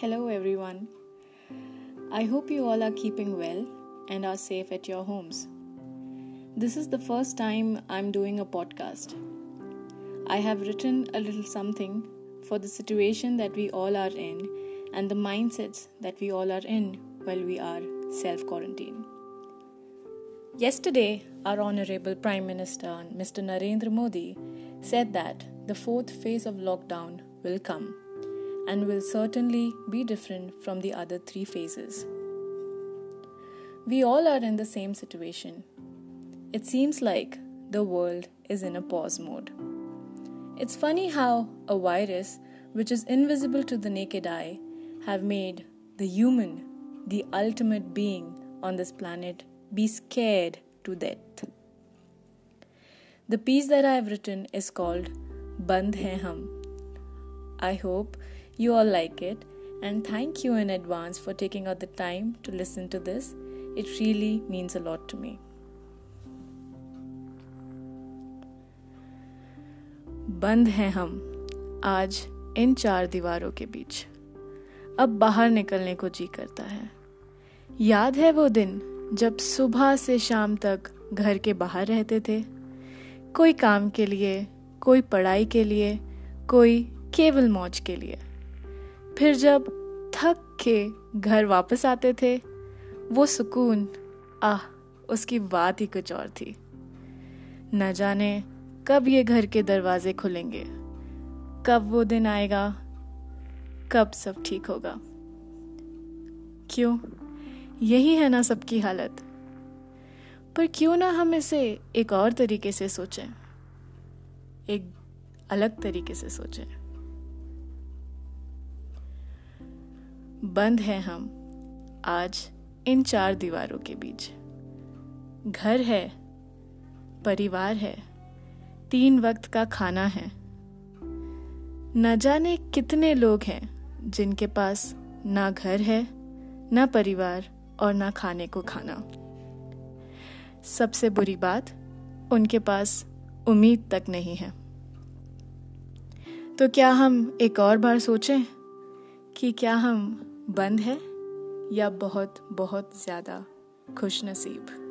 Hello, everyone. I hope you all are keeping well and are safe at your homes. This is the first time I'm doing a podcast. I have written a little something for the situation that we all are in and the mindsets that we all are in while we are self quarantine. Yesterday, our Honorable Prime Minister, Mr. Narendra Modi, said that the fourth phase of lockdown will come and will certainly be different from the other three phases. We all are in the same situation. It seems like the world is in a pause mode. It's funny how a virus, which is invisible to the naked eye, have made the human, the ultimate being on this planet, be scared to death. The piece that I have written is called Band Hai Hum. I hope you all like it, and thank you in advance for taking out the time to listen to this. It really means a lot to me. बंद हैं हम आज इन चार दीवारों के बीच अब बाहर निकलने को जी करता है याद है वो दिन जब सुबह से शाम तक घर के बाहर रहते थे कोई काम के लिए कोई पढ़ाई के लिए कोई केवल मौज के लिए फिर जब थक के घर वापस आते थे, वो सुकून, आह, उसकी बात ही कुछ और थी। न जाने कब ये घर के दरवाजे खुलेंगे, कब वो दिन आएगा, कब सब ठीक होगा। क्यों? यही है ना सबकी हालत। पर क्यों ना हम इसे एक और तरीके से सोचें, एक अलग तरीके से सोचें। बंद हैं हम आज इन चार दीवारों के बीच। घर है, परिवार है, तीन वक्त का खाना है। न जाने कितने लोग हैं जिनके पास ना घर है, ना परिवार और ना खाने को खाना। सबसे बुरी बात, उनके पास उम्मीद तक नहीं है। तो क्या हम एक और बार सोचें? कि क्या हम बंद है या बहुत बहुत ज़्यादा खुश नसीब